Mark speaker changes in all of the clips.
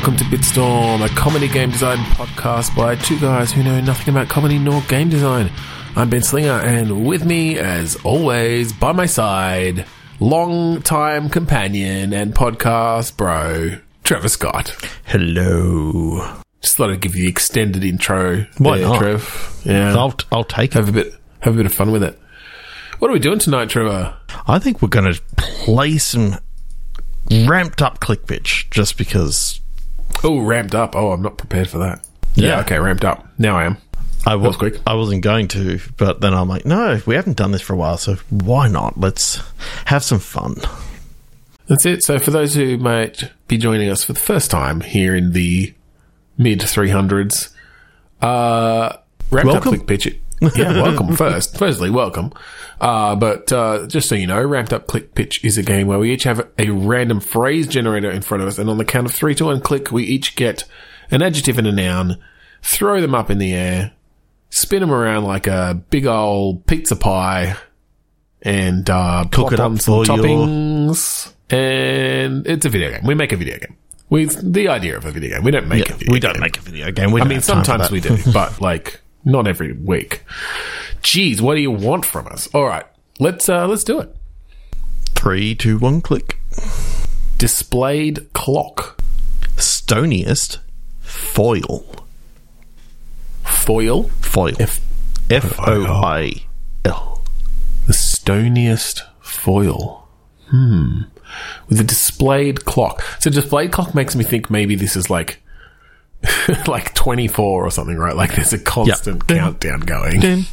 Speaker 1: welcome to Bitstorm, a comedy game design podcast by two guys who know nothing about comedy nor game design. I'm Ben Slinger, and with me, as always, by my side, long-time companion and podcast bro, Trevor Scott.
Speaker 2: Hello.
Speaker 1: Just thought I'd give you the extended intro.
Speaker 2: Why
Speaker 1: there,
Speaker 2: not?
Speaker 1: Trev? Yeah,
Speaker 2: I'll, I'll take it.
Speaker 1: have a bit, have a bit of fun with it. What are we doing tonight, Trevor?
Speaker 2: I think we're going to play some ramped up click pitch just because
Speaker 1: Oh, ramped up. Oh, I'm not prepared for that. Yeah,
Speaker 2: Yeah.
Speaker 1: okay, ramped up. Now I am.
Speaker 2: I
Speaker 1: was
Speaker 2: was,
Speaker 1: quick.
Speaker 2: I wasn't going to, but then I'm like, no, we haven't done this for a while, so why not? Let's have some fun.
Speaker 1: That's it. So, for those who might be joining us for the first time here in the mid 300s, uh, ramped
Speaker 2: Welcome.
Speaker 1: up click pitch. It. Yeah, welcome first. Firstly, welcome. Uh, but uh, just so you know, ramped up click pitch is a game where we each have a random phrase generator in front of us, and on the count of three to one click, we each get an adjective and a noun, throw them up in the air, spin them around like a big old pizza pie, and uh,
Speaker 2: Cook it up
Speaker 1: on some
Speaker 2: for your-
Speaker 1: toppings. And it's a video game. We make a video game. With the idea of a video game. We don't make a video
Speaker 2: we
Speaker 1: game.
Speaker 2: don't make a video game. We
Speaker 1: I mean,
Speaker 2: have time for
Speaker 1: sometimes we do, but like not every week. Jeez, what do you want from us? All right, let's uh, let's do it.
Speaker 2: Three, two, one, click.
Speaker 1: Displayed clock,
Speaker 2: Stoniest foil.
Speaker 1: foil,
Speaker 2: Foil.
Speaker 1: F-
Speaker 2: F O I L.
Speaker 1: the stoniest foil. Hmm. With a displayed clock. So displayed clock makes me think maybe this is like like twenty four or something, right? Like there's a constant
Speaker 2: Ding.
Speaker 1: countdown going.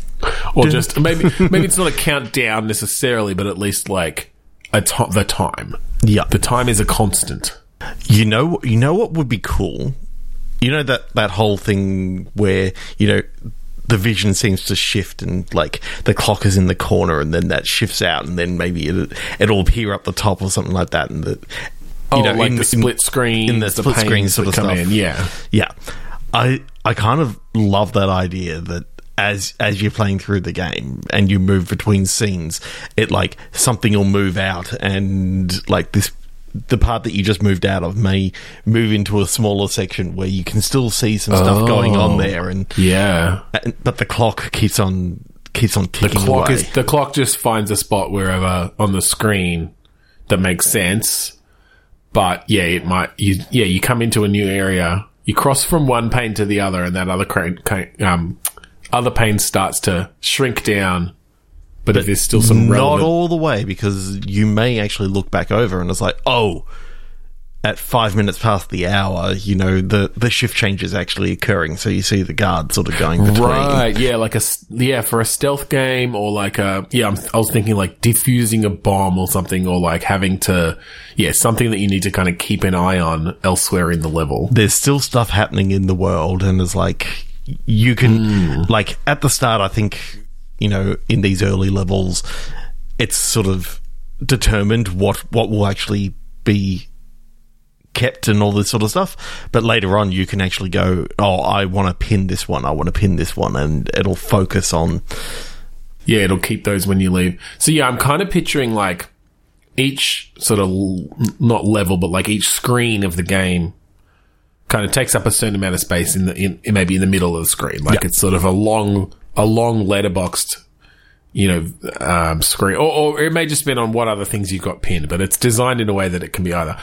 Speaker 1: Or just maybe maybe it's not a countdown necessarily, but at least like a to- the time.
Speaker 2: Yeah.
Speaker 1: The time is a constant.
Speaker 2: You know, you know what would be cool. You know that that whole thing where you know the vision seems to shift and like the clock is in the corner and then that shifts out and then maybe it, it'll appear up the top or something like that and the
Speaker 1: Oh,
Speaker 2: know
Speaker 1: like
Speaker 2: in-
Speaker 1: the split screen,
Speaker 2: in the split screen sort of
Speaker 1: come
Speaker 2: stuff.
Speaker 1: in. Yeah,
Speaker 2: Yeah, I I kind of love that idea that as as you're playing through the game and you move between scenes, it like something will move out and like this. The part that you just moved out of may move into a smaller section where you can still see some stuff going on
Speaker 1: Oh.
Speaker 2: there, and,
Speaker 1: yeah.
Speaker 2: and but the clock keeps on keeps on
Speaker 1: The clock
Speaker 2: away.
Speaker 1: is the clock just finds a spot wherever on the screen that makes sense. But yeah, it might. You, yeah, you come into a new area, you cross from one pane to the other, and that other crane, crane- um, other pane starts to shrink down. But, if there's still some
Speaker 2: not
Speaker 1: relevant,
Speaker 2: all the way because you may actually look back over and it's like, oh, at five minutes past the hour, you know the the shift change is actually occurring, so you see the guard sort of going between.
Speaker 1: Right, yeah, like a yeah for a stealth game or like a yeah. I'm, I was thinking like defusing a bomb or something, or like having to yeah something that you need to kind of keep an eye on elsewhere in the level.
Speaker 2: There's still stuff happening in the world, and it's like you can
Speaker 1: Hmm.
Speaker 2: like at the start. I think you know in these early levels, it's sort of determined what what will actually be kept and all this sort of stuff. But later on, you can actually go, oh, I want to pin this one, I want to pin this one, and it'll focus on.
Speaker 1: Yeah, it'll keep those when you leave. So yeah, I'm kind of picturing like each sort of l- not level, but like each screen of the game kind of takes up a certain amount of space in the in, in maybe in the middle of the screen. Like
Speaker 2: Yeah.
Speaker 1: it's sort of a long a long letterboxed you know um, screen, or, or it may just be on what other things you've got pinned, but it's designed in a way that it can be either.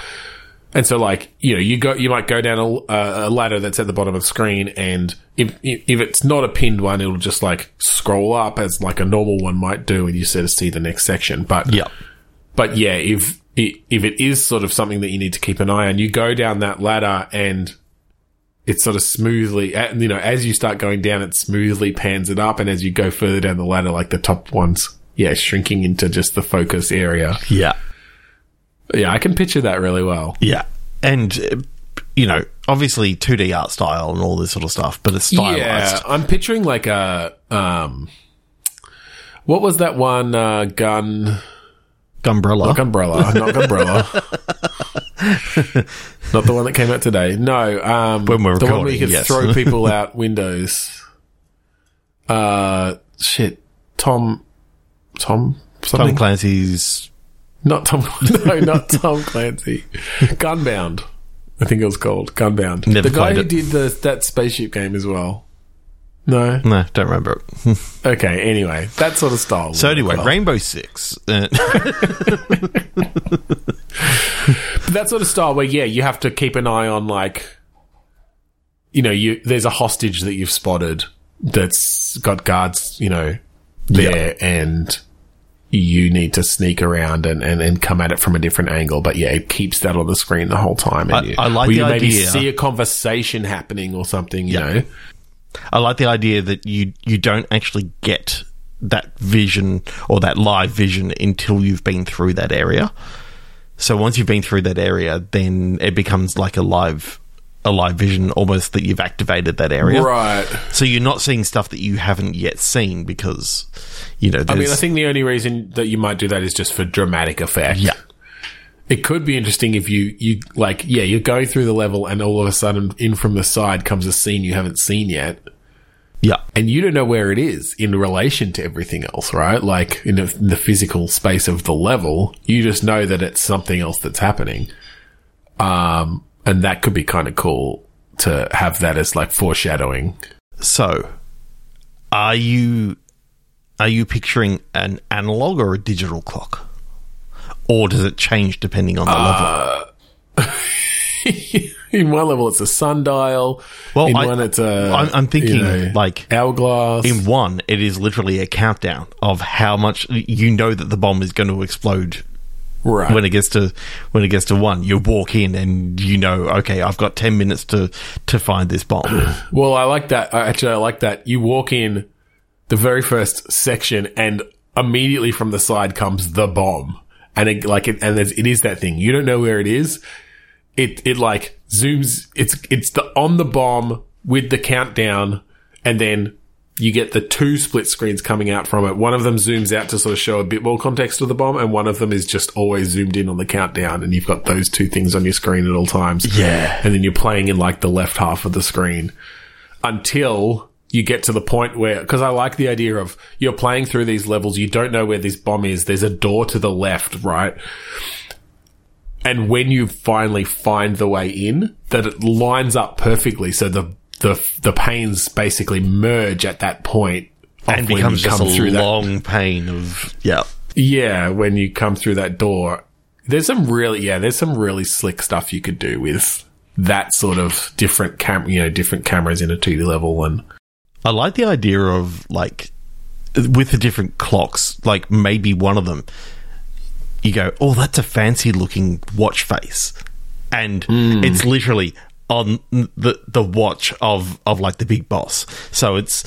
Speaker 1: And so, like you know, you go, you might go down a, a ladder that's at the bottom of the screen, and if if it's not a pinned one, it'll just like scroll up as like a normal one might do, and you sort of see the next section. But
Speaker 2: Yeah.
Speaker 1: but yeah, if if it is sort of something that you need to keep an eye on, you go down that ladder and it sort of smoothly, you know, as you start going down, it smoothly pans it up, and as you go further down the ladder, like the top ones, yeah, shrinking into just the focus area.
Speaker 2: Yeah.
Speaker 1: Yeah, I can picture that really well.
Speaker 2: Yeah. And, uh, you know, obviously 2D art style and all this sort of stuff, but it's stylized.
Speaker 1: Yeah, I'm picturing like a um, what was that one uh, gun?
Speaker 2: Gunbrella.
Speaker 1: Not umbrella, not umbrella. not the one that came out today. No, um,
Speaker 2: When we're
Speaker 1: the one where you could
Speaker 2: yes.
Speaker 1: throw people out windows. Uh, shit, Tom, Tom, something.
Speaker 2: Tom Clancy's
Speaker 1: not Tom. No, not Tom Clancy. Gunbound. I think it was called Gunbound.
Speaker 2: Never
Speaker 1: the guy who
Speaker 2: it.
Speaker 1: did the that spaceship game as well. No.
Speaker 2: No, don't remember it.
Speaker 1: Okay. Anyway, that sort of style.
Speaker 2: So anyway. Rainbow Six. Uh,
Speaker 1: But that sort of style where yeah, you have to keep an eye on like, you know, you there's a hostage that you've spotted that's got guards, you know, there, and you need to sneak around and, and, and come at it from a different angle. But yeah, it keeps that on the screen the whole time. And
Speaker 2: I-
Speaker 1: you,
Speaker 2: I like the
Speaker 1: you maybe
Speaker 2: idea.
Speaker 1: see a conversation happening or something. You know,
Speaker 2: I like the idea that you you don't actually get that vision or that live vision until you've been through that area. So once you've been through that area, then it becomes like a live a live vision almost that you've activated that area.
Speaker 1: right?
Speaker 2: So you're not seeing stuff that you haven't yet seen because you know
Speaker 1: I mean, I think the only reason that you might do that is just for dramatic effect.
Speaker 2: Yeah.
Speaker 1: It could be interesting if you, you like, yeah, you're going through the level and all of a sudden in from the side comes a scene you haven't seen yet.
Speaker 2: yeah.
Speaker 1: And you don't know where it is in relation to everything else, right? Like in the, in the physical space of the level, you just know that it's something else that's happening. Um, and that could be kind of cool to have that as like foreshadowing.
Speaker 2: So, are you are you picturing an analog or a digital clock, or does it change depending on the
Speaker 1: Uh,
Speaker 2: level?
Speaker 1: in one level, it's a sundial.
Speaker 2: Well,
Speaker 1: in
Speaker 2: I-
Speaker 1: one, it's a.
Speaker 2: I'm, I'm thinking
Speaker 1: you know,
Speaker 2: like
Speaker 1: hourglass.
Speaker 2: in one, it is literally a countdown of how much you know that the bomb is going to explode
Speaker 1: right.
Speaker 2: when it gets to when it gets to one. You walk in and you know, okay, I've got ten minutes to to find this bomb.
Speaker 1: Well, I like that. I- Actually, I like that. You walk in the very first section, and immediately from the side comes the bomb, and it like it, and there's, it is that thing. You don't know where it is. It it like zooms. It's it's the on the bomb with the countdown, and then you get the two split screens coming out from it. One of them zooms out to sort of show a bit more context of the bomb, and one of them is just always zoomed in on the countdown, and you've got those two things on your screen at all times.
Speaker 2: Yeah.
Speaker 1: and then you're playing in like the left half of the screen until you get to the point where because I like the idea of you're playing through these levels, you don't know where this bomb is. There's a door to the left, right? And when you finally find the way in, that it lines up perfectly, so the the the panes basically merge at that
Speaker 2: and becomes
Speaker 1: you
Speaker 2: just
Speaker 1: come
Speaker 2: a
Speaker 1: through that
Speaker 2: long pain of yeah.
Speaker 1: yeah, when you come through that door, there's some really yeah, there's some really slick stuff you could do with that sort of different cam, you know, different cameras in a 2D level and
Speaker 2: I like the idea of like with the different clocks, like maybe one of them you go, "Oh, that's a fancy looking watch face." And hmm. it's literally on the the watch of of like the big boss. So it's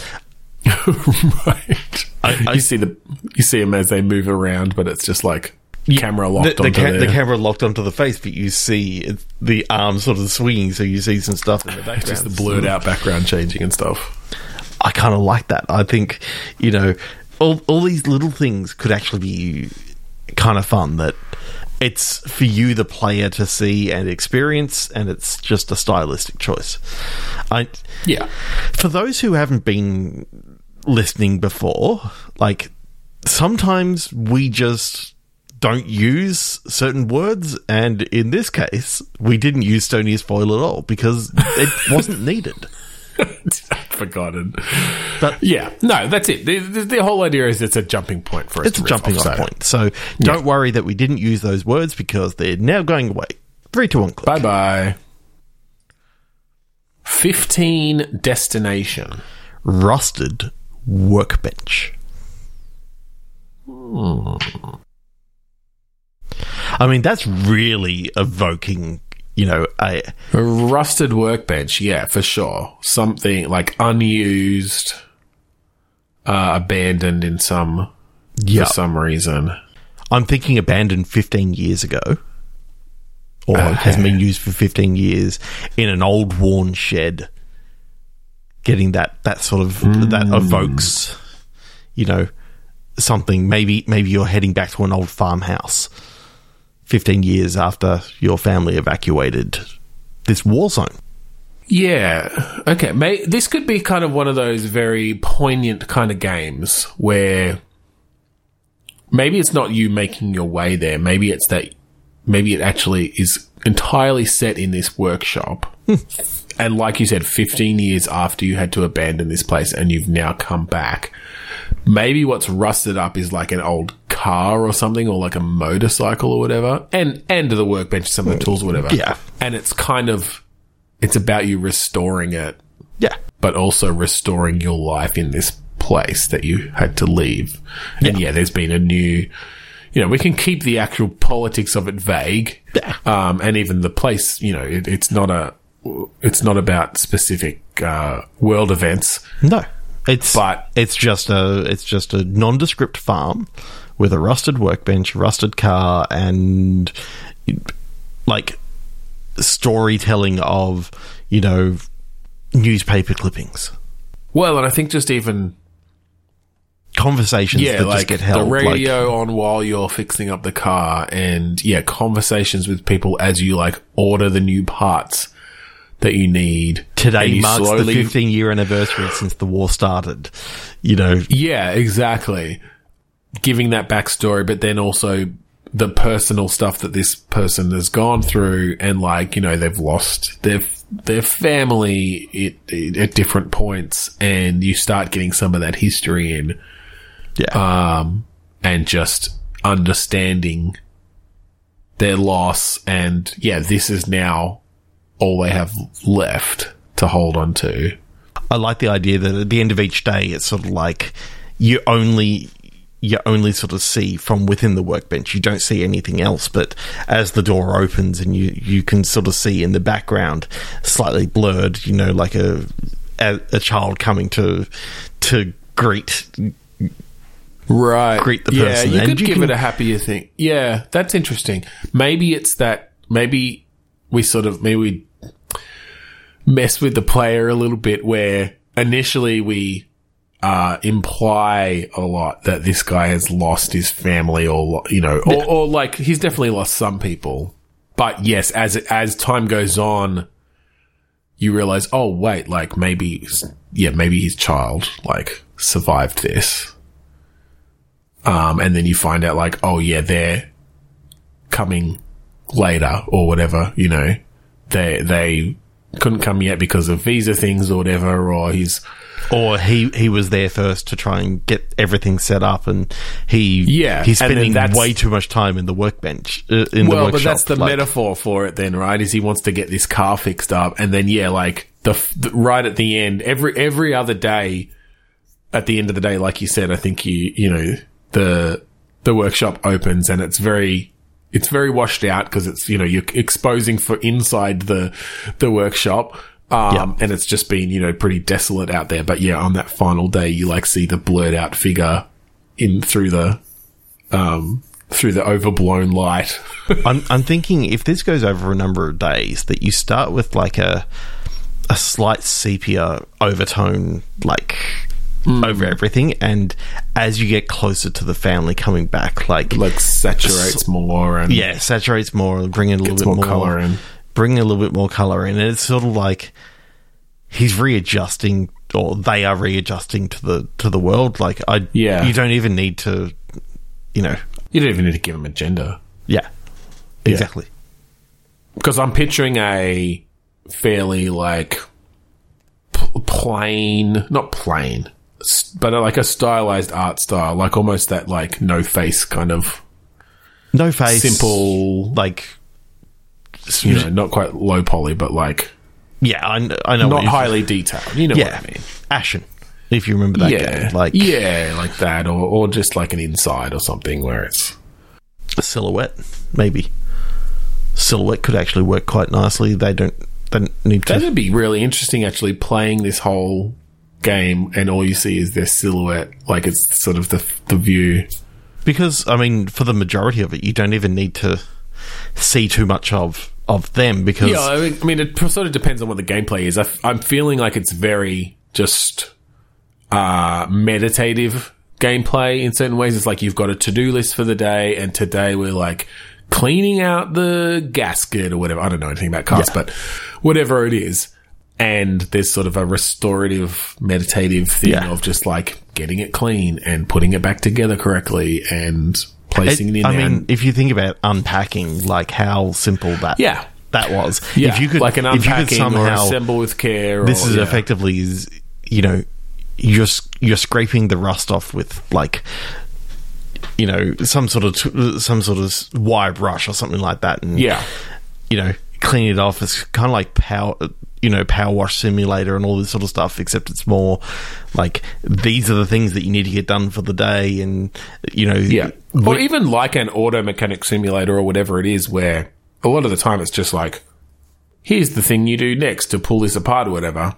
Speaker 1: right.
Speaker 2: I- I-
Speaker 1: you see the you see them as they move around, but it's just like camera locked
Speaker 2: the,
Speaker 1: onto
Speaker 2: ca- the camera locked onto the face, but you see the arm sort of swinging, so you see some stuff in the background.
Speaker 1: just the blurred out background changing and stuff.
Speaker 2: I kind of like that. I think you know all all these little things could actually be kind of fun. That it's for you, the player, to see and experience, and it's just a stylistic choice. I
Speaker 1: Yeah.
Speaker 2: for those who haven't been listening before, like sometimes we just don't use certain words, and in this case, we didn't use Stony's foil at all because it wasn't needed.
Speaker 1: Forgotten.
Speaker 2: But
Speaker 1: Yeah. No, that's it. The, the, the whole idea is it's a jumping point for us.
Speaker 2: it's
Speaker 1: to
Speaker 2: a jumping off point. So don't worry that we didn't use those words because they're now going away. Three, two, one, click.
Speaker 1: Bye bye. 15 destination.
Speaker 2: Rusted workbench. Hmm. I mean, that's really evoking, you know, a
Speaker 1: A rusted workbench, yeah, for sure. Something like unused, uh, abandoned in some
Speaker 2: yeah.
Speaker 1: for some reason.
Speaker 2: I'm thinking abandoned 15 years ago, or has been used for 15 years in an old worn shed. Getting that that sort of that evokes, you know, something. Maybe maybe you're heading back to an old farmhouse. 15 years after your family evacuated this war zone.
Speaker 1: Yeah. Okay. May, this could be kind of one of those very poignant kind of games where maybe it's not you making your way there. Maybe it's that maybe it actually is entirely set in this workshop. and like you said, 15 years after you had to abandon this place and you've now come back. Maybe what's rusted up is like an old car or something or like a motorcycle or whatever. And, and the workbench, some of the tools, whatever.
Speaker 2: Yeah.
Speaker 1: And it's kind of, it's about you restoring it
Speaker 2: Yeah.
Speaker 1: but also restoring your life in this place that you had to leave. And yeah, there's been a new, you know, we can keep the actual politics of it vague.
Speaker 2: Yeah.
Speaker 1: Um, and even the place, you know, it, it's not a, it's not about specific, uh, world events.
Speaker 2: No. It's
Speaker 1: But-
Speaker 2: it's just a it's just a nondescript farm with a rusted workbench, rusted car, and like storytelling of you know newspaper clippings,
Speaker 1: Well, and I think just even,
Speaker 2: conversations
Speaker 1: yeah,
Speaker 2: that
Speaker 1: like
Speaker 2: just get
Speaker 1: the
Speaker 2: held. like-
Speaker 1: radio on while you're fixing up the car and yeah, conversations with people as you like order the new parts that you need.
Speaker 2: Today
Speaker 1: you
Speaker 2: marks the
Speaker 1: slowly-
Speaker 2: 15 year anniversary since the war started. You know,
Speaker 1: Yeah, exactly. Giving that backstory, but then also the personal stuff that this person has gone through, and like you know they've lost their their family at, at different points, and you start getting some of that history in,
Speaker 2: yeah,
Speaker 1: um, and just understanding their loss, and yeah, this is now all they have left to hold on to.
Speaker 2: I like the idea that at the end of each day, it's sort of like you only you only sort of see from within the workbench. You don't see anything else, but as the door opens and you you can sort of see in the background, slightly blurred, you know, like a a, a child coming to to greet.
Speaker 1: right
Speaker 2: greet the
Speaker 1: yeah
Speaker 2: person,
Speaker 1: you
Speaker 2: and
Speaker 1: could
Speaker 2: you
Speaker 1: give
Speaker 2: can-
Speaker 1: it a happier thing yeah that's interesting maybe it's that maybe we sort of maybe we mess with the player a little bit where initially we uh, imply a lot that this guy has lost his family or you know or, or like he's definitely lost some people. But yes as as time goes on you realize oh wait like maybe yeah maybe his child like survived this. Um, and then you find out like, oh yeah, they're coming later or whatever, you know, they, they couldn't come yet because of visa things or whatever, or he's,
Speaker 2: Or he he was there first to try and get everything set up, and he
Speaker 1: Yeah,
Speaker 2: he's spending way too much time in the workbench uh, in the
Speaker 1: well,
Speaker 2: workshop.
Speaker 1: but that's the
Speaker 2: like-
Speaker 1: metaphor for it then, right? Is he wants to get this car fixed up and then, yeah, like the, the, right at the end, every, every other day, at the end of the day, like you said, I think you, you know, the, the workshop opens and it's very, it's very washed out because it's, you know, you're exposing for inside the, the workshop. Um,
Speaker 2: Yeah.
Speaker 1: and it's just been, you know, pretty desolate out there. But yeah, on that final day, you like see the blurred out figure in through the, um, through the overblown light.
Speaker 2: I'm, I'm thinking if this goes over a number of days, that you start with like a a slight sepia overtone, like
Speaker 1: Hmm.
Speaker 2: over everything, and as you get closer to the family coming back, like
Speaker 1: like saturates more and
Speaker 2: yeah, saturates more, bring in a little bit
Speaker 1: more
Speaker 2: more,
Speaker 1: colour in.
Speaker 2: bring a little bit more color in, and it's sort of like he's readjusting, or they are readjusting to the to the world. Like I,
Speaker 1: Yeah.
Speaker 2: you don't even need to, you know,
Speaker 1: you don't even need to give him a gender
Speaker 2: yeah, exactly.
Speaker 1: because I'm picturing a fairly like p- plain, not plain, but like a stylized art style, like almost that like no face kind of
Speaker 2: No face,
Speaker 1: simple,
Speaker 2: like
Speaker 1: you know, not quite low poly, but like
Speaker 2: Yeah, I, I know.
Speaker 1: not highly detailed. You know
Speaker 2: Yeah,
Speaker 1: what I mean?
Speaker 2: Ashen. If you remember that
Speaker 1: yeah,
Speaker 2: game, like
Speaker 1: yeah, like that, or or just like an inside or something where it's
Speaker 2: a silhouette, maybe. Silhouette could actually work quite nicely. They don't. They don't need to.
Speaker 1: That'd be really interesting, actually, playing this whole game and all you see is their silhouette. Like it's sort of the the view.
Speaker 2: because I mean, for the majority of it, you don't even need to see too much of of them because
Speaker 1: Yeah, I mean, I mean, it sort of depends on what the gameplay is. I, am feeling like it's very just uh, meditative gameplay in certain ways. It's like you've got a to do list for the day, and today we're like cleaning out the gasket or whatever. I don't know anything about cars, but whatever it is. And there's sort of a restorative, meditative thing
Speaker 2: Yeah.
Speaker 1: of just like getting it clean and putting it back together correctly and placing it, in
Speaker 2: I mean,
Speaker 1: and-
Speaker 2: if you think about unpacking, like how simple that
Speaker 1: yeah,
Speaker 2: that was.
Speaker 1: yeah,
Speaker 2: If you could,
Speaker 1: like an
Speaker 2: if you could
Speaker 1: unpacking or assemble with care.
Speaker 2: this
Speaker 1: or,
Speaker 2: is
Speaker 1: yeah.
Speaker 2: effectively is you know you're you're scraping the rust off with like you know some sort of t- some sort of wire brush or something like that, and
Speaker 1: Yeah,
Speaker 2: you know clean it off. It's kind of like power. You know, power wash simulator and all this sort of stuff, except it's more like these are the things that you need to get done for the day, and you know,
Speaker 1: yeah, or even like an auto mechanic simulator or whatever it is, where a lot of the time it's just like, here's the thing you do next to pull this apart or whatever.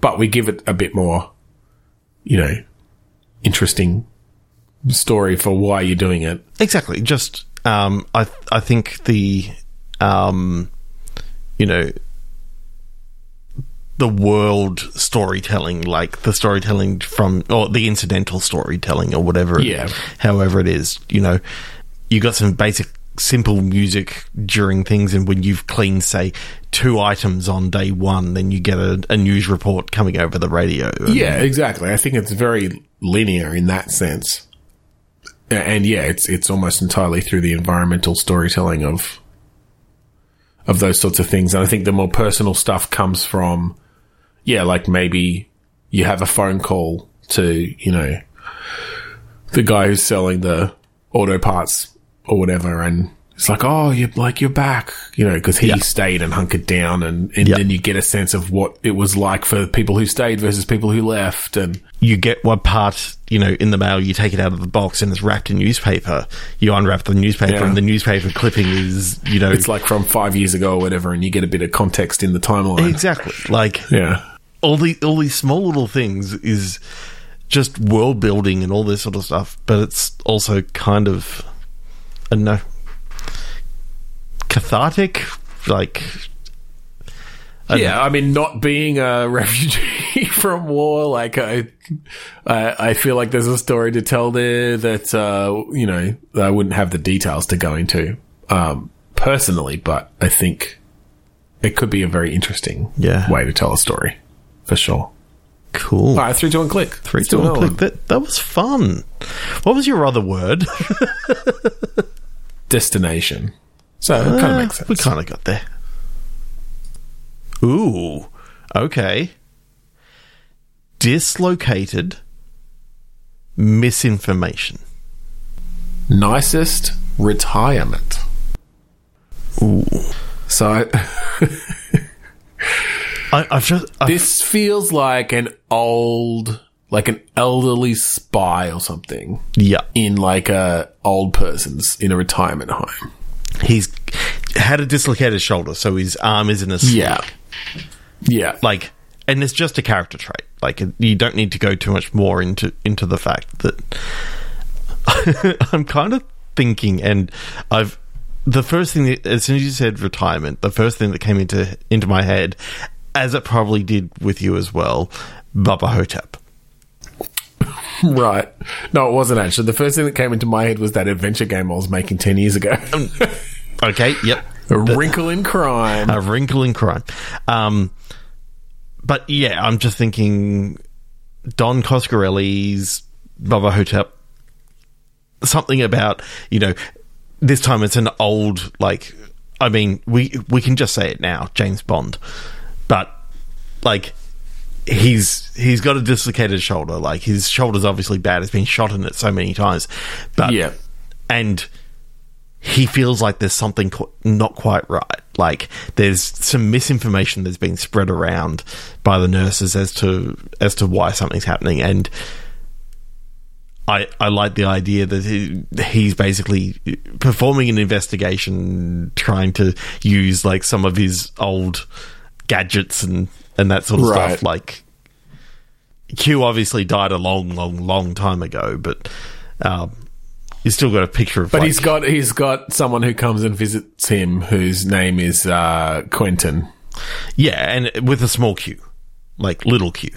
Speaker 1: But we give it a bit more, you know, interesting story for why you're doing it.
Speaker 2: Exactly. Just um, I I think the um, you know the world storytelling, like the storytelling from or the incidental storytelling or whatever. it-
Speaker 1: Yeah.
Speaker 2: however it is, you know, you got some basic simple music during things and when you've cleaned say two items on day one then you get a, a news report coming over the radio
Speaker 1: Yeah, exactly. I think it's very linear in that sense. And yeah, it's it's almost entirely through the environmental storytelling of of those sorts of things. And I think the more personal stuff comes from yeah, like maybe you have a phone call to, you know, the guy who's selling the auto parts or whatever and it's like, oh, you're like you're back, you know, because he
Speaker 2: Yeah.
Speaker 1: stayed and hunkered down, and, and
Speaker 2: Yeah.
Speaker 1: then you get a sense of what it was like for people who stayed versus people who left, and
Speaker 2: you get one part, you know, in the mail, you take it out of the box and it's wrapped in newspaper. You unwrap the newspaper
Speaker 1: Yeah.
Speaker 2: and the newspaper clipping is, you know,
Speaker 1: it's like from five years ago or whatever, and you get a bit of context in the timeline.
Speaker 2: exactly like
Speaker 1: Yeah,
Speaker 2: all the all these small little things is just world building and all this sort of stuff, but it's also kind of I don't know cathartic, like I
Speaker 1: yeah. I mean, not being a refugee from war, like I, I, I feel like there's a story to tell there that uh, you know I wouldn't have the details to go into um, personally, but I think it could be a very interesting
Speaker 2: Yeah.
Speaker 1: way to tell a story for sure.
Speaker 2: cool.
Speaker 1: All right, three, two, one, click.
Speaker 2: Three, two, one, click. That that was fun. What was your other word?
Speaker 1: Destination. So it kind of uh, makes sense.
Speaker 2: We kind of got there. Ooh, okay. Dislocated misinformation.
Speaker 1: nicest retirement.
Speaker 2: Ooh,
Speaker 1: So I,
Speaker 2: I, I've just I,
Speaker 1: this feels like an old, like an elderly spy or something
Speaker 2: yeah.
Speaker 1: in like a old person's in a retirement home.
Speaker 2: He's had a dislocated shoulder, so his arm is in a sling.
Speaker 1: Yeah, yeah,
Speaker 2: like, and it's just a character trait. Like, you don't need to go too much more into into the fact that I'm kind of thinking, and I've the first thing that, as soon as you said retirement, the first thing that came into into my head, as it probably did with you as well, Bubba Ho-Tep.
Speaker 1: right. No, it wasn't actually. The first thing that came into my head was that adventure game I was making ten years ago.
Speaker 2: Okay, yep,
Speaker 1: a wrinkle in crime.
Speaker 2: a wrinkle in crime. Um, but yeah, I'm just thinking Don Coscarelli's Bubba Ho-Tep. Something about you know this time it's an old like I mean we we can just say it now James Bond, but like he's he's got a dislocated shoulder like his shoulder's obviously bad. He's been shot in it so many times, but
Speaker 1: yeah,
Speaker 2: and he feels like there's something qu- not quite right. Like there's some misinformation that's been spread around by the nurses as to as to why something's happening, and I I like the idea that he, he's basically performing an investigation, trying to use like some of his old gadgets and and that sort of
Speaker 1: Right.
Speaker 2: stuff. Like Q obviously died a long, long, long time ago, but. Um, you still got a picture of
Speaker 1: but
Speaker 2: like,
Speaker 1: he's got he's got someone who comes and visits him whose name is uh, Quentin.
Speaker 2: Yeah, and with a small q, like little q.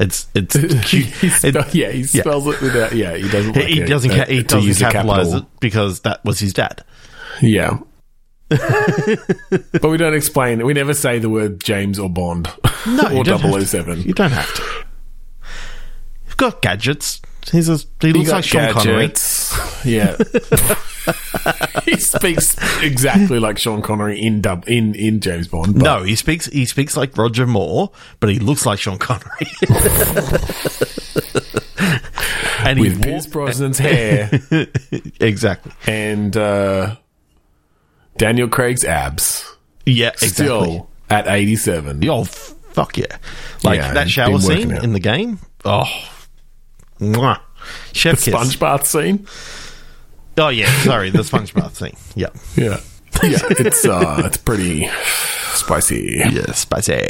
Speaker 2: It's it's q.
Speaker 1: He spell- yeah, he spells it without. Yeah, he doesn't. Like
Speaker 2: he
Speaker 1: it,
Speaker 2: doesn't ca- he doesn't capitalize
Speaker 1: capital.
Speaker 2: it because that was his dad.
Speaker 1: Yeah. but we don't explain. We never say the word James or Bond
Speaker 2: No,
Speaker 1: or
Speaker 2: don't have to.
Speaker 1: 007.
Speaker 2: You don't have to. You've got gadgets. He's a he looks like Sean Connery.
Speaker 1: Yeah. he speaks exactly like Sean Connery in dub in, in James Bond.
Speaker 2: No, he speaks he speaks like Roger Moore, but he looks like Sean Connery. and
Speaker 1: with Pierce Brosnan's hair
Speaker 2: exactly.
Speaker 1: and uh, Daniel Craig's abs.
Speaker 2: Yeah, exactly.
Speaker 1: Still at 87.
Speaker 2: Oh, fuck yeah. Like
Speaker 1: Yeah,
Speaker 2: that shower scene in the game. Oh. Mwah. Chef kiss.
Speaker 1: Sponge bath scene.
Speaker 2: Oh yeah, sorry, the sponge bath scene. Yeah.
Speaker 1: Yeah. Yeah, it's uh, it's pretty spicy.
Speaker 2: Yeah, spicy.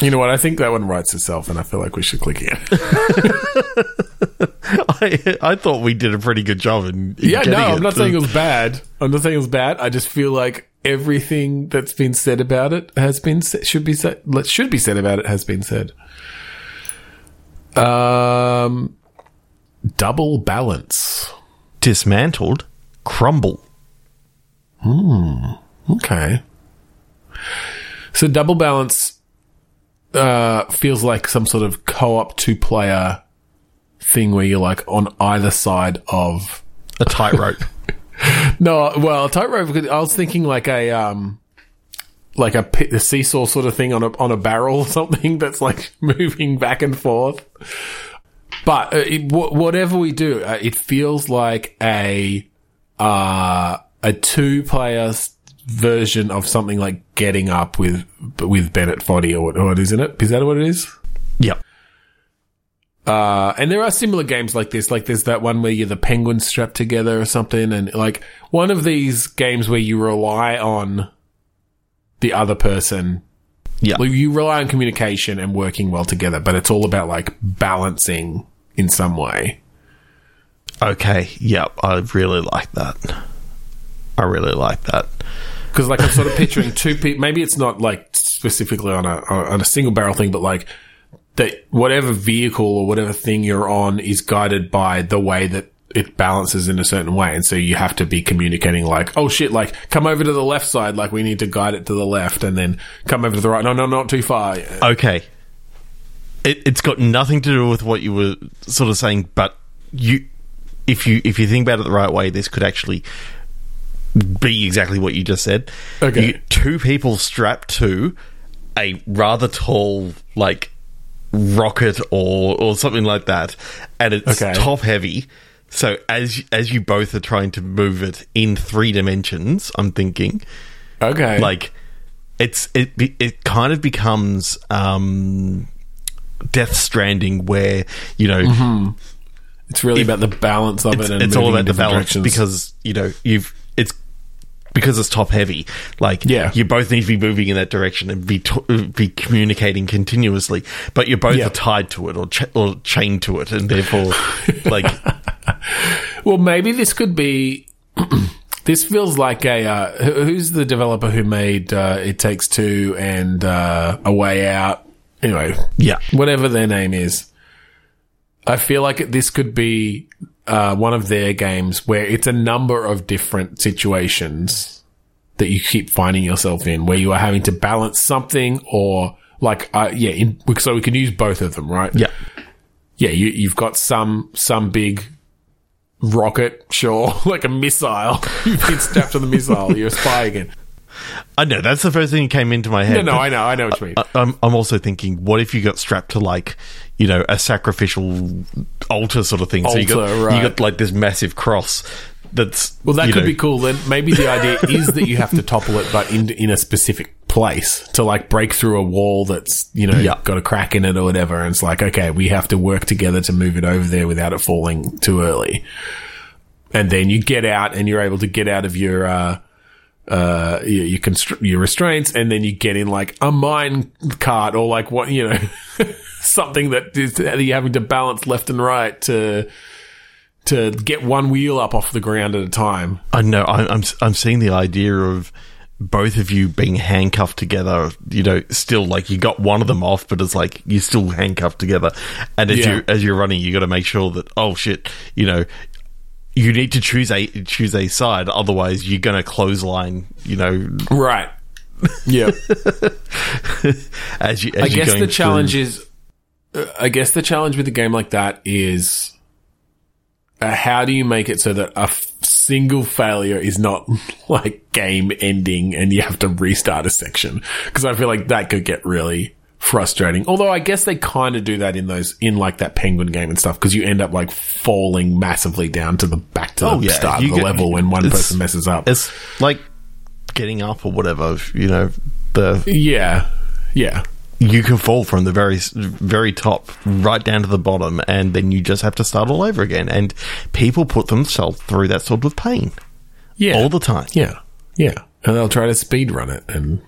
Speaker 1: You know what? I think that one writes itself, and I feel like we should click it.
Speaker 2: I I thought we did a pretty good job in, in
Speaker 1: Yeah, no, I'm not
Speaker 2: to-
Speaker 1: saying it was bad. I'm not saying it was bad. I just feel like everything that's been said about it has been said, should be said should be said about it has been said. Um, double balance.
Speaker 2: dismantled, crumble. Hmm.
Speaker 1: Okay. So double balance uh, feels like some sort of co-op two-player thing where you're like on either side of
Speaker 2: A tightrope.
Speaker 1: No, well, tightrope. I was thinking like a um, like a, a seesaw sort of thing on a on a barrel or something that's like moving back and forth. But uh, it, wh- whatever we do, uh, it feels like a uh, a two player version of something like Getting Up with with Bennett Foddy or what, what isn't it? Is that what it is?
Speaker 2: yep.
Speaker 1: Uh, and there are similar games like this. Like there's that one where you're the penguins strapped together or something. And like one of these games where you rely on the other person.
Speaker 2: Yeah.
Speaker 1: Like, you rely on communication and working well together, but it's all about like balancing in some way.
Speaker 2: Okay. Yep. I really like that. I really like that.
Speaker 1: Because like I'm sort of picturing two people. Maybe it's not like specifically on a on a single barrel thing, but like that whatever vehicle or whatever thing you're on is guided by the way that it balances in a certain way, and so you have to be communicating like, oh shit, like come over to the left side, like we need to guide it to the left, and then come over to the right. No, no, not too far.
Speaker 2: Okay. It, it's got nothing to do with what you were sort of saying, but you, if you if you think about it the right way, this could actually be exactly what you just said.
Speaker 1: Okay.
Speaker 2: You get two people strapped to a rather tall, like rocket or or something like that, and it's
Speaker 1: Okay.
Speaker 2: top heavy. So as as you both are trying to move it in three dimensions, I'm thinking
Speaker 1: Okay,
Speaker 2: like it's it it kind of becomes um Death Stranding, where you know
Speaker 1: it's really about the balance of
Speaker 2: it's,
Speaker 1: it, and
Speaker 2: it's all about the balance because you know you've it's because it's top heavy. Like
Speaker 1: Yeah.
Speaker 2: you both need to be moving in that direction and be t- be communicating continuously, but you're both
Speaker 1: Yeah.
Speaker 2: are tied to it or ch- or chained to it, and therefore like
Speaker 1: Well, maybe this could be. this feels like a. Uh, who's the developer who made uh, It Takes Two and uh, A Way Out? Anyway,
Speaker 2: yeah
Speaker 1: whatever their name is. I feel like this could be uh, one of their games where it's a number of different situations that you keep finding yourself in, where you are having to balance something or like, uh, yeah, in, so we can use both of them, right?
Speaker 2: yeah
Speaker 1: yeah, you, you've got some some big rocket, sure, like a missile. You've been strapped to the missile. You're a spy again.
Speaker 2: I know that's the first thing that came into my head.
Speaker 1: No, no, I know, I know what you mean.
Speaker 2: I- I'm, I'm also thinking, what if you got strapped to like, you know, a sacrificial altar sort of thing? so you got
Speaker 1: right.
Speaker 2: you got like this massive cross. That's
Speaker 1: well, that could
Speaker 2: know-
Speaker 1: be cool. Then maybe the idea is that you have to topple it, but in in a specific place to like break through a wall that's you know
Speaker 2: Yeah.
Speaker 1: got a crack in it or whatever. And it's like, okay, we have to work together to move it over there without it falling too early. And then you get out, and you're able to get out of your. uh uh, your, your, constr- your restraints, and then you get in like a mine cart or like what you know, something that is that you're having to balance left and right to to get one wheel up off the ground at a time.
Speaker 2: I know. I, I'm I'm seeing the idea of both of you being handcuffed together. You know, still like you got one of them off, but it's like you're still handcuffed together. And as
Speaker 1: Yeah.
Speaker 2: you as you're running, you got to make sure that oh shit, you know. You need to choose a choose a side, otherwise you're going to clothesline. You know,
Speaker 1: Right. Yeah.
Speaker 2: as you. As
Speaker 1: I guess the
Speaker 2: through.
Speaker 1: challenge is, uh, I guess the challenge with a game like that is, uh, how do you make it so that a f- single failure is not like game ending and you have to restart a section? Because I feel like that could get really frustrating. Although I guess they kind of do that in those in like that penguin game and stuff because you end up like falling massively down to the back to the
Speaker 2: Oh, yeah.
Speaker 1: start
Speaker 2: You
Speaker 1: of the
Speaker 2: get-
Speaker 1: level when one person messes up.
Speaker 2: It's like getting up or whatever. You know, the
Speaker 1: Yeah, yeah.
Speaker 2: you can fall from the very very top right down to the bottom, and then you just have to start all over again. And people put themselves through that sort of pain
Speaker 1: Yeah.
Speaker 2: all the time.
Speaker 1: Yeah. Yeah. And they'll try to speed run it and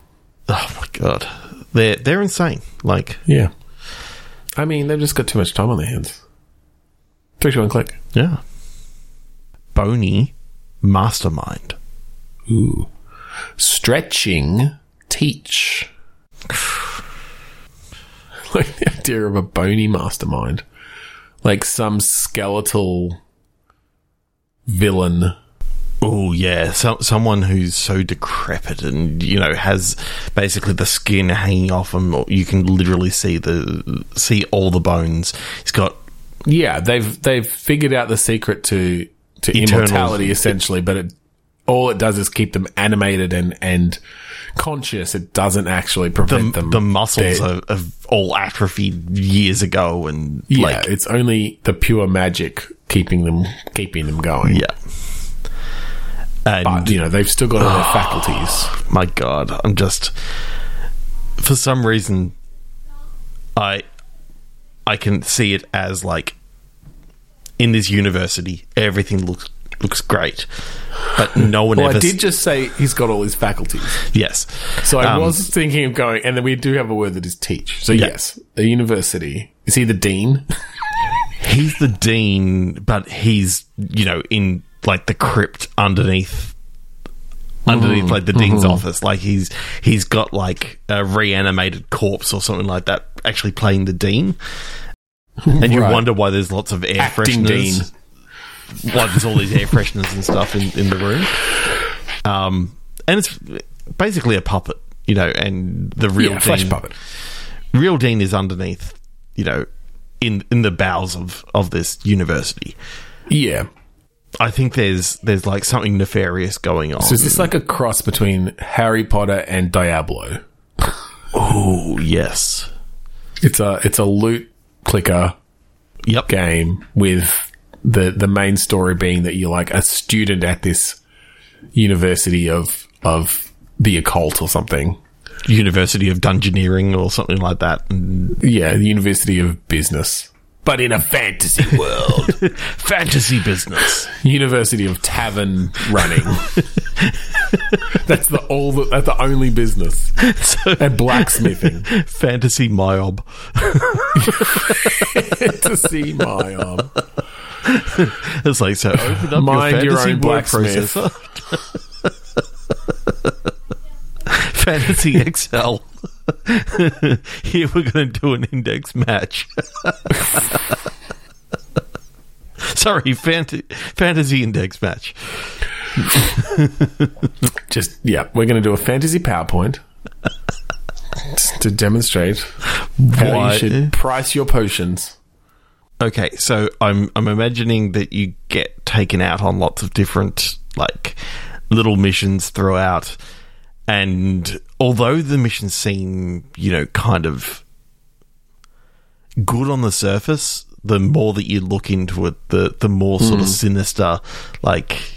Speaker 2: Oh my god, they're they're insane. Like,
Speaker 1: yeah. I mean, they've just got too much time on their hands. Three, two, one, click.
Speaker 2: yeah, bony mastermind.
Speaker 1: Ooh. Stretching teach. like the idea of a bony mastermind. Like some skeletal villain.
Speaker 2: Oh yeah, so, someone who's so decrepit and you know has basically the skin hanging off him. You can literally see the see all the bones. He's got
Speaker 1: Yeah, they've they've figured out the secret to to
Speaker 2: Eternal-
Speaker 1: immortality essentially, but it all it does is keep them animated and and conscious. It doesn't actually
Speaker 2: the,
Speaker 1: prevent them.
Speaker 2: the muscles are, are all atrophied years ago, and
Speaker 1: yeah,
Speaker 2: like
Speaker 1: it's only the pure magic keeping them keeping them going.
Speaker 2: yeah. And
Speaker 1: But you know they've still got all their faculties.
Speaker 2: my god, I'm just for some reason I I can see it as like in this university everything looks looks great. But no one
Speaker 1: Well,
Speaker 2: ever
Speaker 1: I did just say he's got all his faculties,
Speaker 2: yes.
Speaker 1: so I
Speaker 2: Um,
Speaker 1: was thinking of going, and then we do have a word that is teach. So
Speaker 2: Yeah.
Speaker 1: yes, the university is he the dean?
Speaker 2: He's the dean, but he's you know in like the crypt underneath underneath like the dean's office. Like he's he's got like a reanimated corpse or something like that actually playing the dean. And you
Speaker 1: Right.
Speaker 2: wonder why there's lots of air
Speaker 1: Acting
Speaker 2: fresheners. Why there's all these air fresheners and stuff in, in the room. Um, and it's basically a puppet, you know, and the real
Speaker 1: yeah, flesh
Speaker 2: dean,
Speaker 1: puppet.
Speaker 2: real dean is underneath, you know, in in the bowels of of this university.
Speaker 1: Yeah.
Speaker 2: I think there's there's like something nefarious going on.
Speaker 1: So is this like a cross between Harry Potter and Diablo?
Speaker 2: oh yes,
Speaker 1: It's a it's a loot clicker
Speaker 2: yep,
Speaker 1: game with the the main story being that you're like a student at this university of of the occult or something.
Speaker 2: University of Dungeoneering or something like that.
Speaker 1: Yeah, the University of Business. But in a fantasy world.
Speaker 2: fantasy business.
Speaker 1: University of Tavern Running. that's the all the, that's the only business. And blacksmithing.
Speaker 2: fantasy MYOB.
Speaker 1: to see my.
Speaker 2: It's like so. Open up
Speaker 1: Mind
Speaker 2: your
Speaker 1: your
Speaker 2: fantasy
Speaker 1: own blacksmith.
Speaker 2: processor. fantasy Excel. Here we're going to do an index match. Sorry, fant- fantasy index match.
Speaker 1: Just yeah, we're going to do a fantasy PowerPoint to demonstrate how
Speaker 2: Why-
Speaker 1: you should price your potions.
Speaker 2: Okay, so I'm I'm imagining that you get taken out on lots of different like little missions throughout, and although the missions seem you know kind of good on the surface, the more that you look into it, the the more sort of hmm. sinister like.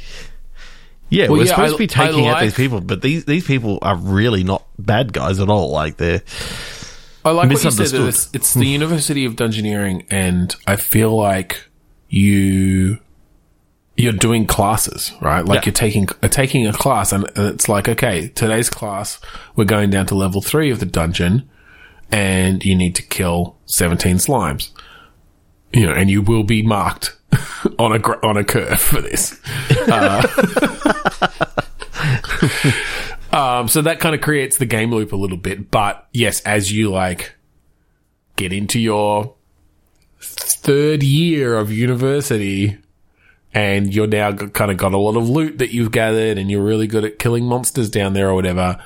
Speaker 2: Yeah,
Speaker 1: Well,
Speaker 2: we're
Speaker 1: yeah,
Speaker 2: supposed
Speaker 1: I-
Speaker 2: to be taking
Speaker 1: I
Speaker 2: out these people, but these these people are really not bad guys at all. Like they're
Speaker 1: I like what you said. That it's, it's the hmm. University of Dungeoneering, and I feel like you you're doing classes, right? Like
Speaker 2: Yeah.
Speaker 1: you're taking uh, taking a class, and it's like, okay, today's class we're going down to level three of the dungeon, and you need to kill seventeen slimes. You know, and you will be marked on a gr- on a curve for this. Um, so that kind of creates the game loop a little bit. But yes, as you like get into your third year of university and you're now kind of got a lot of loot that you've gathered and you're really good at killing monsters down there or whatever,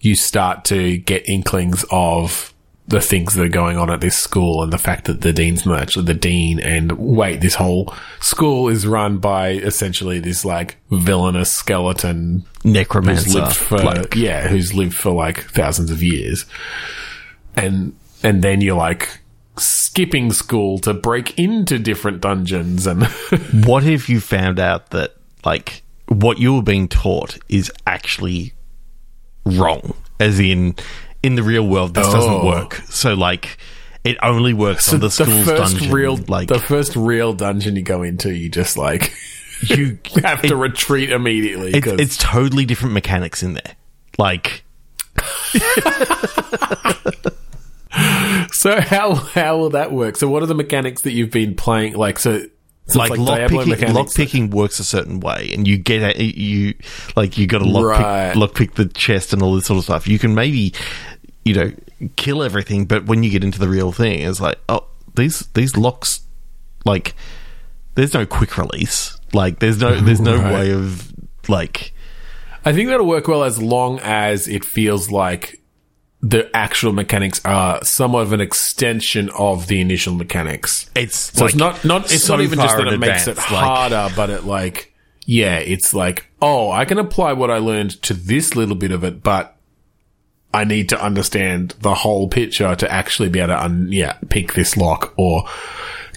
Speaker 1: you start to get inklings of the things that are going on at this school and the fact that the dean's not actually the dean and wait, this whole school is run by essentially this like villainous skeleton who's
Speaker 2: Necromancer.
Speaker 1: lived for
Speaker 2: like,
Speaker 1: yeah, who's lived for like thousands of years. And and then you're like skipping school to break into different dungeons and
Speaker 2: what if you found out that like what you were being taught is actually wrong? As in, in the real world, this doesn't
Speaker 1: Oh.
Speaker 2: work. So like, it only works on the school's the
Speaker 1: first
Speaker 2: dungeon.
Speaker 1: real
Speaker 2: like
Speaker 1: the first real dungeon you go into, you just like
Speaker 2: you
Speaker 1: have to retreat immediately
Speaker 2: It's, it's totally different mechanics in there. Like,
Speaker 1: so how how will that work? So what are the mechanics that you've been playing? Like so, so
Speaker 2: like,
Speaker 1: it's
Speaker 2: lock picking,
Speaker 1: mechanics.
Speaker 2: lock picking works a certain way, and you get a, you like you got to lock
Speaker 1: Right.
Speaker 2: pick, lock pick the chest and all this sort of stuff. You can maybe, you know, kill everything, but when you get into the real thing, it's like, oh, these these locks, like, there's no quick release. Like, there's no there's no
Speaker 1: Right.
Speaker 2: way of like,
Speaker 1: I think that'll work well as long as it feels like the actual mechanics are somewhat of an extension of the initial mechanics.
Speaker 2: it's
Speaker 1: So
Speaker 2: like
Speaker 1: it's not not it's
Speaker 2: so
Speaker 1: not even just that it makes it
Speaker 2: like-
Speaker 1: harder, but it like yeah, it's like oh, I can apply what I learned to this little bit of it, but I need to understand the whole picture to actually be able to un- yeah pick this lock or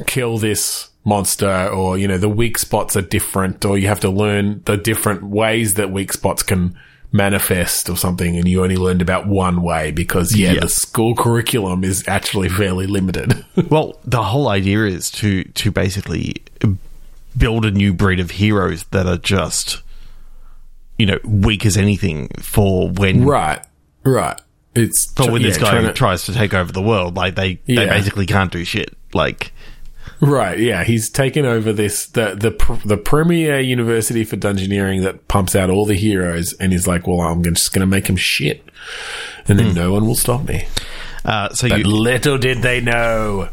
Speaker 1: kill this monster or you know the weak spots are different or you have to learn the different ways that weak spots can manifest or something and you only learned about one way because yeah,
Speaker 2: Yeah.
Speaker 1: the school curriculum is actually fairly limited
Speaker 2: Well, the whole idea is to to basically build a new breed of heroes that are just you know weak as anything for when
Speaker 1: Right, right. It's
Speaker 2: for when
Speaker 1: yeah,
Speaker 2: this guy tries to take over the world. Like they they basically can't do shit. Like
Speaker 1: right. Yeah, he's taken over this the the pr- the premier university for dungeoneering that pumps out all the heroes, and he's like, "Well, I'm just going to make him shit, and then no one will stop me."
Speaker 2: uh, so
Speaker 1: But
Speaker 2: you
Speaker 1: little did they know.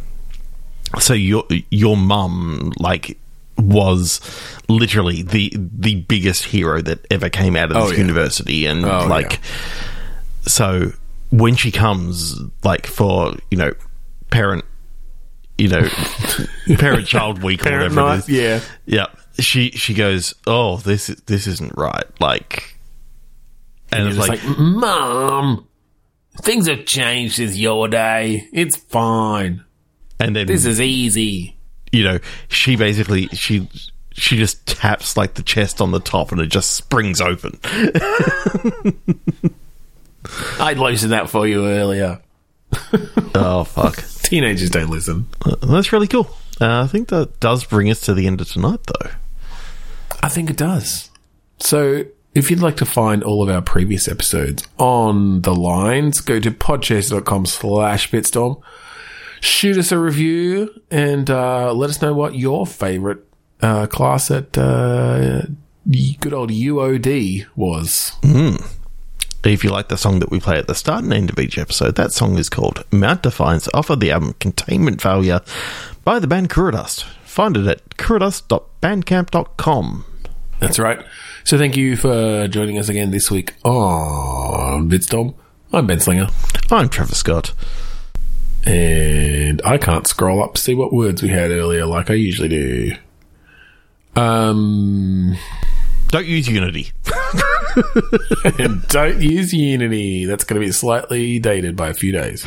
Speaker 2: so your your mum like was literally the the biggest hero that ever came out of
Speaker 1: Oh,
Speaker 2: this
Speaker 1: yeah.
Speaker 2: university and
Speaker 1: Oh,
Speaker 2: like so when she comes like for you know parent you know parent child week or whatever
Speaker 1: night,
Speaker 2: it is
Speaker 1: yeah.
Speaker 2: yeah she she goes oh this is this isn't right like and,
Speaker 1: And
Speaker 2: it's like,
Speaker 1: like, Mom, things have changed since your day. It's fine.
Speaker 2: and then
Speaker 1: This is easy.
Speaker 2: you know, she basically she she just taps like the chest on the top and it just springs open.
Speaker 1: I loosened that for you earlier.
Speaker 2: oh fuck.
Speaker 1: Teenagers don't listen.
Speaker 2: Uh, That's really cool. Uh, I think that does bring us to the end of tonight though.
Speaker 1: I think it does. So, if you'd like to find all of our previous episodes on the lines, go to podchaser.com slash bitstorm. Shoot us a review and uh, let us know what your favorite uh, class at uh, good old UOD was.
Speaker 2: If you like the song that we play at the start and end of each episode, that song is called Mount Defiance off of the album Containment Failure by the band Kuradust. Find it at kuradust.bandcamp.com.
Speaker 1: That's right. So, thank you for joining us again this week on Bitstorm. I'm Ben Slinger.
Speaker 2: I'm Trevor Scott.
Speaker 1: And I can't scroll up to see what words we had earlier like I usually do. Um,
Speaker 2: Don't use Unity.
Speaker 1: don't use Unity. That's going to be slightly dated by a few days.